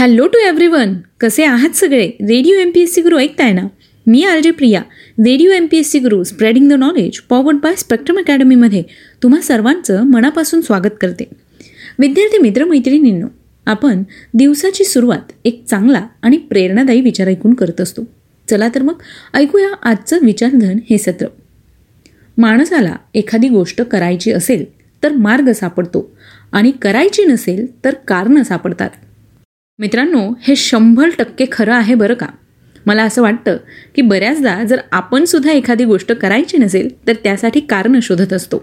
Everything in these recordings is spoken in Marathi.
Hello to everyone. कसे आहात सगळे? Radio M P S C Guru ऐकताय ना? मी R J Priya. Radio M P S C Guru spreading the knowledge powered by spectrum अकॅडमीमध्ये तुम्हा सर्वांचं मनापासून स्वागत करते. विद्यार्थी मित्रमैत्रिणींनो आपण दिवसाची सुरुवात एक चांगला आणि प्रेरणादायी विचार ऐकून करत असतो. चला तर मग ऐकूया आजचं विचारधन हे सत्र. माणसाला एखादी गोष्ट करायची असेल तर मार्ग सापडतो आणि करायची नसेल तर कारणं सापडतात. मित्रांनो हे शंभर टक्के खरं आहे बरं का? मला असं वाटतं की बऱ्याचदा जर आपणसुद्धा एखादी गोष्ट करायची नसेल तर त्यासाठी कारणं शोधत असतो.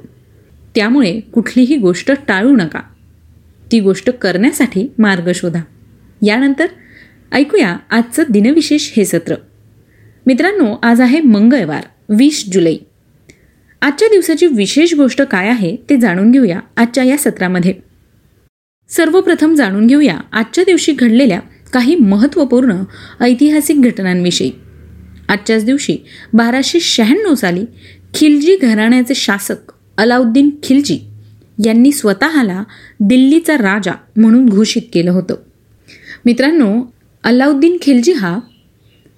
त्यामुळे कुठलीही गोष्ट टाळू नका. ती गोष्ट करण्यासाठी मार्ग शोधा. यानंतर ऐकूया आजचं दिनविशेष हे सत्र. मित्रांनो आज आहे मंगळवार वीस जुलै. आजच्या दिवसाची विशेष गोष्ट काय आहे ते जाणून घेऊया आजच्या या सत्रामध्ये. सर्वप्रथम जाणून घेऊया आजच्या दिवशी घडलेल्या काही महत्त्वपूर्ण ऐतिहासिक घटनांविषयी. आजच्याच दिवशी बाराशे शहाण्णव साली खिलजी घराण्याचे शासक अलाउद्दीन खिलजी यांनी स्वतःला दिल्लीचा राजा म्हणून घोषित केलं होतं. मित्रांनो अलाउद्दीन खिलजी हा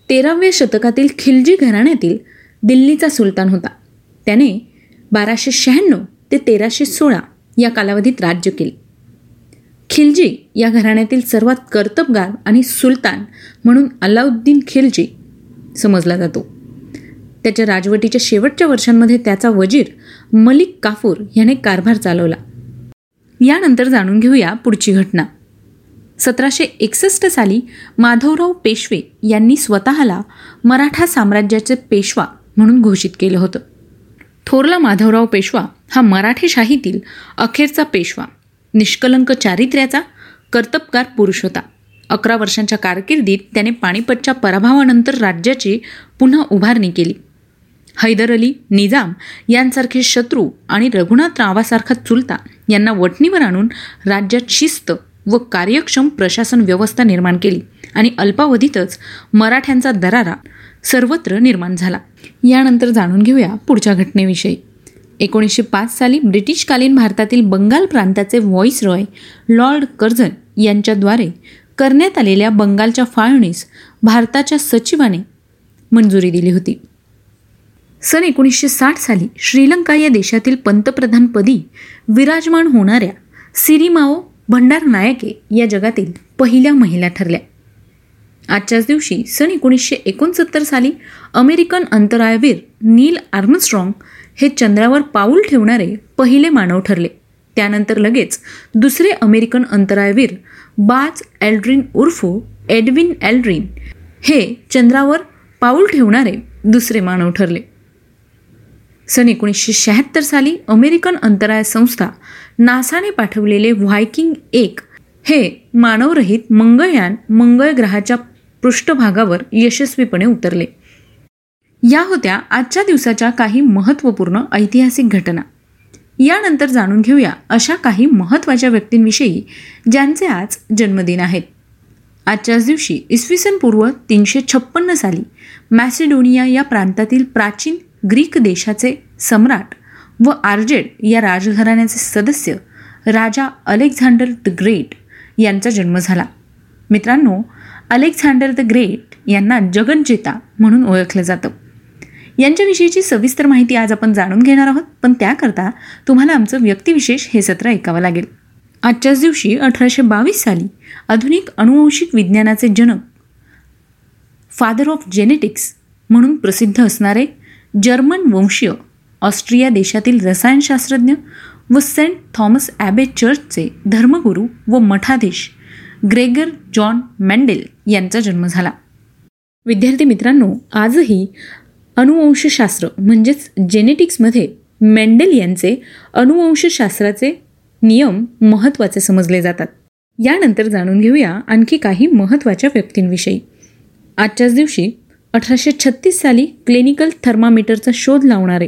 तेराव्या शतकातील खिलजी घराण्यातील दिल्लीचा सुलतान होता. त्याने बाराशे शहाण्णव ते तेराशे सोळा या कालावधीत राज्य केले. खिलजी या घराण्यातील सर्वात कर्तबगार आणि सुलतान म्हणून अलाउद्दीन खिलजी समजला जातो. त्याच्या राजवटीच्या शेवटच्या वर्षांमध्ये त्याचा वजीर मलिक काफूर याने कारभार चालवला. यानंतर जाणून घेऊया पुढची घटना. सतराशे एकसष्ट साली माधवराव पेशवे यांनी स्वतःला मराठा साम्राज्याचे पेशवा म्हणून घोषित केलं होतं. थोरला माधवराव पेशवा हा मराठेशाहीतील अखेरचा पेशवा. निष्कलंक चारित्र्याचा कर्तबगार पुरुष होता. अकरा वर्षांच्या कारकिर्दीत त्याने पाणिपतच्या पराभवानंतर राज्याची पुन्हा उभारणी केली. हैदर अली निजाम यांसारखे शत्रू आणि रघुनाथ रावासारखा चुलता यांना वटणीवर आणून राज्यात शिस्त व कार्यक्षम प्रशासन व्यवस्था निर्माण केली आणि अल्पावधीतच मराठ्यांचा दरारा सर्वत्र निर्माण झाला. यानंतर जाणून घेऊया पुढच्या घटनेविषयी. एकोणीसशे पाच साली ब्रिटिशकालीन भारतातील बंगाल प्रांताचे व्हॉइस रॉय लॉर्ड कर्झन यांच्याद्वारे करण्यात आलेल्या बंगालच्या फाळणीस भारताच्या सचिवाने मंजुरी दिली होती. सन एकोणीसशे साठ साली श्रीलंका या देशातील पंतप्रधानपदी विराजमान होणाऱ्या सिरीमाओ भंडार नायके या जगातील पहिल्या महिला ठरल्या. आजच्याच दिवशी सन एकोणीसशे एकोणसत्तर साली अमेरिकन अंतराळवीर नील आर्मस्ट्रॉंग हे चंद्रावर पाऊल ठेवणारे पहिले मानव ठरले. त्यानंतर लगेच दुसरे अमेरिकन अंतराळवीर बाज एल्ड्रिन उर्फ एडविन एल्ड्रिन हे चंद्रावर पाऊल ठेवणारे दुसरे मानव ठरले. सन एकोणीसशे शहात्तर साली अमेरिकन अंतराळ संस्था नासाने पाठवलेले व्हायकिंग एक हे मानवरहित मंगळयान मंगळ ग्रहाच्या पृष्ठभागावर यशस्वीपणे उतरले. या होत्या आजच्या दिवसाच्या काही महत्त्वपूर्ण ऐतिहासिक घटना. यानंतर जाणून घेऊया अशा काही महत्त्वाच्या व्यक्तींविषयी ज्यांचे आज जन्मदिन आहेत. आजच्याच दिवशी इसवी सन पूर्व तीनशे छप्पन्न साली मॅसिडोनिया या प्रांतातील प्राचीन ग्रीक देशाचे सम्राट व आर्जेड या राजघराण्याचे सदस्य राजा अलेक्झांडर द ग्रेट यांचा जन्म झाला. मित्रांनो अलेक्झांडर द ग्रेट यांना जगनजेता म्हणून ओळखलं जातं. यांच्याविषयीची सविस्तर माहिती आज आपण जाणून घेणार आहोत. पण त्याकरता तुम्हाला आमचं व्यक्तिविशेष हे सत्र ऐकावं लागेल. आजच्याच दिवशी अठराशे बावीस साली आधुनिक अनुवंशिक विज्ञानाचे जनक फादर ऑफ जेनेटिक्स म्हणून प्रसिद्ध असणारे जर्मन वंशीय ऑस्ट्रिया देशातील रसायनशास्त्रज्ञ व सेंट थॉमस ॲबे चर्चचे धर्मगुरू व मठाधीश ग्रेगर जॉन मँडेल यांचा जन्म झाला. विद्यार्थी मित्रांनो आजही अनुवंशशास्त्र म्हणजेच जेनेटिक्समध्ये मेंडेल यांचे अनुवंशशास्त्राचे नियम महत्त्वाचे समजले जातात. यानंतर जाणून घेऊया आणखी काही महत्त्वाच्या व्यक्तींविषयी. आजच्याच दिवशी अठराशे छत्तीस साली क्लिनिकल थर्मामीटरचा शोध लावणारे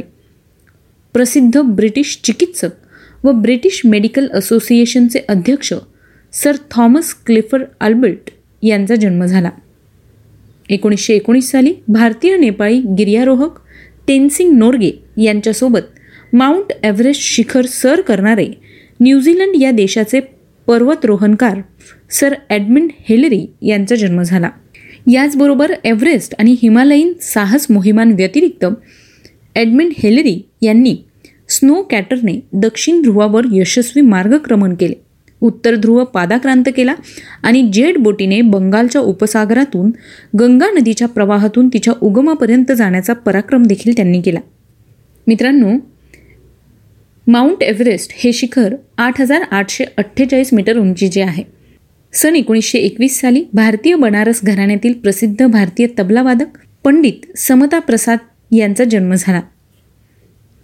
प्रसिद्ध ब्रिटिश चिकित्सक व ब्रिटिश मेडिकल असोसिएशनचे अध्यक्ष सर थॉमस क्लिफर अल्बर्ट यांचा जन्म झाला. एकोणीसशे एकोणीस साली भारतीय नेपाळी गिर्यारोहक टेनसिंग नोर्गे यांच्यासोबत माउंट एव्हरेस्ट शिखर सर करणारे न्यूझीलंड या देशाचे पर्वतरोहणकार सर ॲडमिन हेलरी यांचा जन्म झाला. याचबरोबर एव्हरेस्ट आणि हिमालयीन साहस मोहिमांव्यतिरिक्त ॲडमिन हेलरी यांनी स्नो कॅटरने दक्षिण ध्रुवावर यशस्वी मार्गक्रमण केले. उत्तर ध्रुव पादाक्रांत केला आणि जेट बोटीने बंगालच्या उपसागरातून गंगा नदीच्या प्रवाहातून तिच्या उगमापर्यंत जाण्याचा पराक्रम देखील त्यांनी केला. मित्रांनो माउंट एव्हरेस्ट हे शिखर आठ हजार आठशे अठ्ठेचाळीस मीटर उंचीचे आहे. सन एकोणीसशे एकवीस साली भारतीय बनारस घराण्यातील प्रसिद्ध भारतीय तबलावादक पंडित समता प्रसाद यांचा जन्म झाला.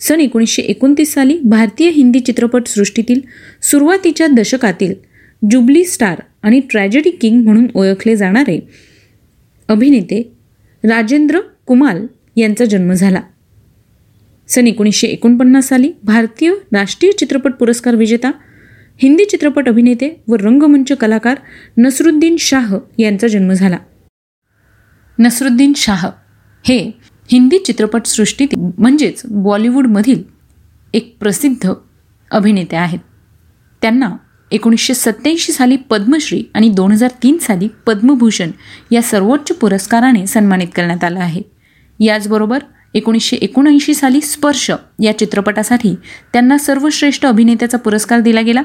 सन एकोणीसशे एकोणतीस साली भारतीय हिंदी चित्रपटसृष्टीतील सुरुवातीच्या दशकातील जुबली स्टार आणि ट्रॅजेडी किंग म्हणून ओळखले जाणारे अभिनेते राजेंद्र कुमाल यांचा जन्म झाला. सन एकोणीसशे एकोणपन्नास साली भारतीय राष्ट्रीय चित्रपट पुरस्कार विजेता हिंदी चित्रपट अभिनेते व रंगमंच कलाकार नसरुद्दीन शाह यांचा जन्म झाला. नसरुद्दीन शाह हे हिंदी चित्रपटसृष्टीतील म्हणजेच बॉलिवूडमधील एक प्रसिद्ध अभिनेते आहेत. त्यांना एकोणीसशे सत्याऐंशी साली पद्मश्री आणि दोन हजार तीन साली पद्मभूषण या सर्वोच्च पुरस्काराने सन्मानित करण्यात आलं आहे. याचबरोबर एकोणीसशे एकोणऐंशी साली स्पर्श या चित्रपटासाठी त्यांना सर्वश्रेष्ठ अभिनेत्याचा पुरस्कार दिला गेला.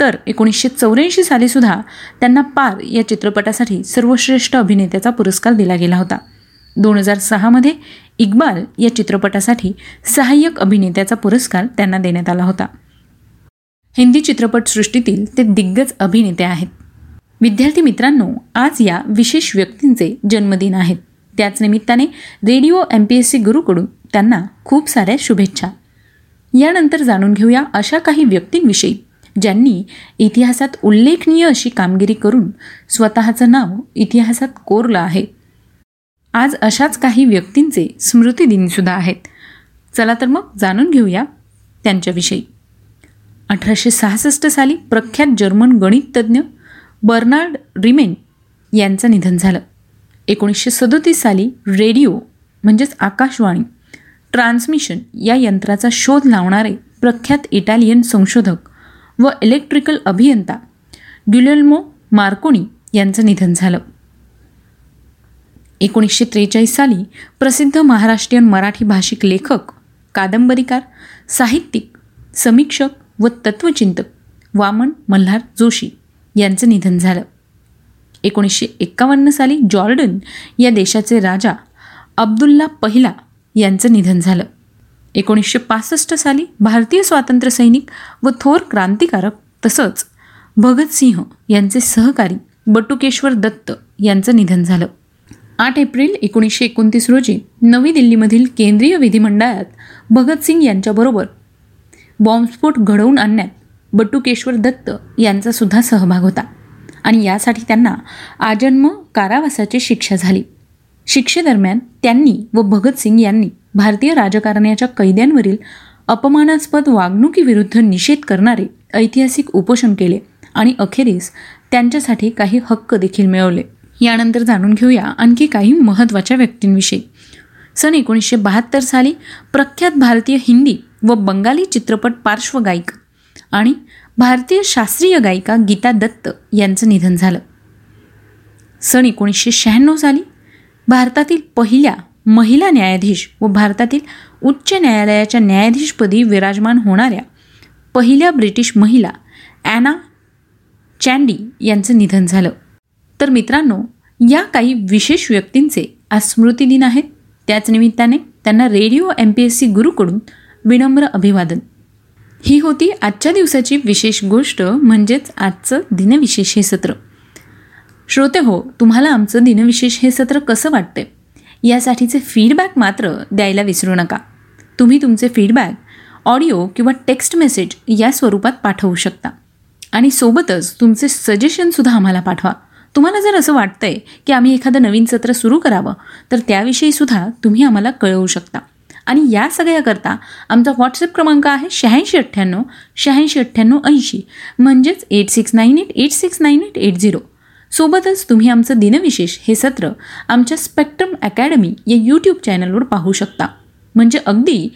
तर एकोणीसशे चौऱ्याऐंशी सालीसुद्धा त्यांना पार या चित्रपटासाठी सर्वश्रेष्ठ अभिनेत्याचा पुरस्कार दिला गेला होता. दोन हजार सहामध्ये इक्बाल या चित्रपटासाठी सहाय्यक अभिनेत्याचा पुरस्कार त्यांना देण्यात आला होता. हिंदी चित्रपटसृष्टीतील ते दिग्गज अभिनेते आहेत. विद्यार्थी मित्रांनो आज या विशेष व्यक्तींचे जन्मदिन आहेत त्याच निमित्ताने radio M P S C गुरुकडून त्यांना खूप साऱ्या शुभेच्छा. यानंतर जाणून घेऊया अशा काही व्यक्तींविषयी ज्यांनी इतिहासात उल्लेखनीय अशी कामगिरी करून स्वतःचं नाव इतिहासात कोरलं आहे. आज अशाच काही व्यक्तींचे स्मृतिदिनसुद्धा आहेत. चला तर मग जाणून घेऊया त्यांच्याविषयी. अठराशे सहासष्ट साली प्रख्यात जर्मन गणिततज्ज्ञ बर्नार्ड रिमेन यांचं निधन झालं. एकोणीसशे सदोतीस साली रेडिओ म्हणजेच आकाशवाणी ट्रान्समिशन या यंत्राचा शोध लावणारे प्रख्यात इटालियन संशोधक व इलेक्ट्रिकल अभियंता ड्युलेल्मो मार्कोनी यांचं निधन झालं. एकोणीसशे त्रेचाळीस साली प्रसिद्ध महाराष्ट्रीयन मराठी भाषिक लेखक कादंबरीकार साहित्यिक समीक्षक व तत्वचिंतक वामन मल्हार जोशी यांचं निधन झालं. एकोणीसशे एक्कावन्न साली जॉर्डन या देशाचे राजा अब्दुल्ला पहिला यांचं निधन झालं. एकोणीसशे पासष्ट साली भारतीय स्वातंत्र्य सैनिक व थोर क्रांतिकारक तसंच भगतसिंह यांचे सहकारी बटुकेश्वर दत्त यांचं निधन झालं. आठ एप्रिल एकोणीसशे एकोणतीस रोजी नवी दिल्लीमधील केंद्रीय विधिमंडळात भगतसिंग यांच्याबरोबर बॉम्बस्फोट घडवून आणण्यात बटुकेश्वर दत्त यांचासुद्धा सहभाग होता. आणि यासाठी त्यांना आजन्म कारावासाची शिक्षा झाली. शिक्षेदरम्यान त्यांनी व भगतसिंग यांनी भारतीय राजकारण्याच्या कैद्यांवरील अपमानास्पद वागणुकीविरुद्ध निषेध करणारे ऐतिहासिक उपोषण केले आणि अखेरीस त्यांच्यासाठी काही हक्क देखील मिळवले. यानंतर जाणून घेऊया आणखी काही महत्त्वाच्या व्यक्तींविषयी. सन एकोणीसशे बहात्तर साली प्रख्यात भारतीय हिंदी व बंगाली चित्रपट पार्श्वगायिक आणि भारतीय शास्त्रीय गायिका गीता दत्त यांचं निधन झालं. सन एकोणीसशे शहाण्णव साली भारतातील पहिल्या महिला न्यायाधीश व भारतातील उच्च न्यायालयाच्या न्यायाधीशपदी विराजमान होणाऱ्या पहिल्या ब्रिटिश महिला ॲना चँडी यांचं निधन झालं. तर मित्रांनो या काही विशेष व्यक्तींचे आज स्मृतिदिन आहेत त्याच निमित्ताने त्यांना radio M P S C गुरुकडून विनम्र अभिवादन. ही होती आजच्या दिवसाची विशेष गोष्ट म्हणजेच आजचं दिनविशेष हे सत्र. श्रोते हो तुम्हाला आमचं दिनविशेष हे सत्र कसं वाटतंय? यासाठीचे फीडबॅक मात्र द्यायला विसरू नका. तुम्ही तुमचे फीडबॅक ऑडिओ किंवा टेक्स्ट मेसेज या स्वरूपात पाठवू शकता. आणि सोबतच तुमचे सजेशनसुद्धा आम्हाला पाठवा. तुम्हाला जर असं वाटतंय की आम्ही एखादं नवीन सत्र सुरू करावं तर त्याविषयी सुद्धा तुम्ही आम्हाला कळवू शकता. आणि या सगळ्याकरता आमचा व्हॉट्सअप क्रमांक आहे शहाऐंशी अठ्ठ्याण्णव शहाऐंशी अठ्ठ्याण्णव ऐंशी म्हणजेच eight six nine eight eight six nine eight eight zero सोबतच तुम्ही आमचं दिनविशेष हे सत्र आमच्या स्पेक्ट्रम अकॅडमी या यूट्यूब चॅनलवर पाहू शकता. म्हणजे अगदी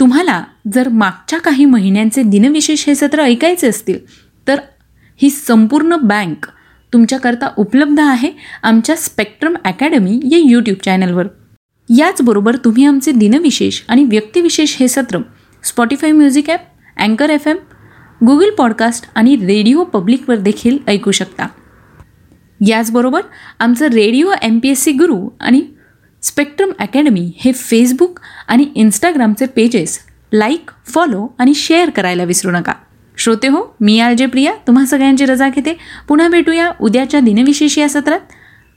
तुम्हाला जर मागच्या काही महिन्यांचे दिनविशेष हे सत्र ऐकायचे असतील तर ही संपूर्ण बँक तुमच्याकरता उपलब्ध आहे आमच्या स्पेक्ट्रम अकॅडमी या यूट्यूब चॅनलवर. याचबरोबर तुम्ही आमचे दिनविशेष आणि व्यक्तिविशेष हे सत्र स्पॉटीफाय म्युझिक ॲप अँकर एफ एम गुगल पॉडकास्ट आणि रेडिओ पब्लिकवर देखील ऐकू शकता. याचबरोबर आमचं radio M P S C Guru आणि स्पेक्ट्रम अकॅडमी हे फेसबुक आणि इंस्टाग्रामचे पेजेस लाईक फॉलो आणि शेअर करायला विसरू नका. श्रोते हो मी आर जे प्रिया तुम्हा सगळ्यांची रजा घेते. पुन्हा भेटूया उद्याच्या दिनविशेष या सत्रात.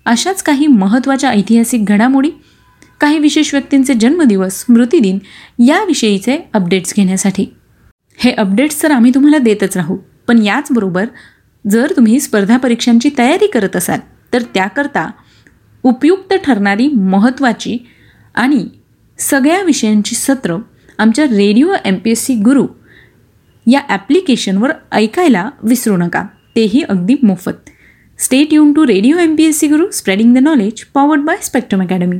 अशाच काही महत्त्वाच्या ऐतिहासिक घडामोडी काही विशेष व्यक्तींचे जन्मदिवस स्मृतिदिन याविषयीचे अपडेट्स घेण्यासाठी. हे अपडेट्स तर आम्ही तुम्हाला देतच राहू पण याचबरोबर जर तुम्ही स्पर्धा परीक्षांची तयारी करत असाल तर त्याकरता उपयुक्त ठरणारी महत्त्वाची आणि सगळ्या विषयांची सत्र आमच्या radio M P S C Guru या ॲप्लिकेशनवर ऐकायला विसरू नका. तेही अगदी मोफत. State युन to radio M P S C Guru spreading the knowledge powered by Spectrum Academy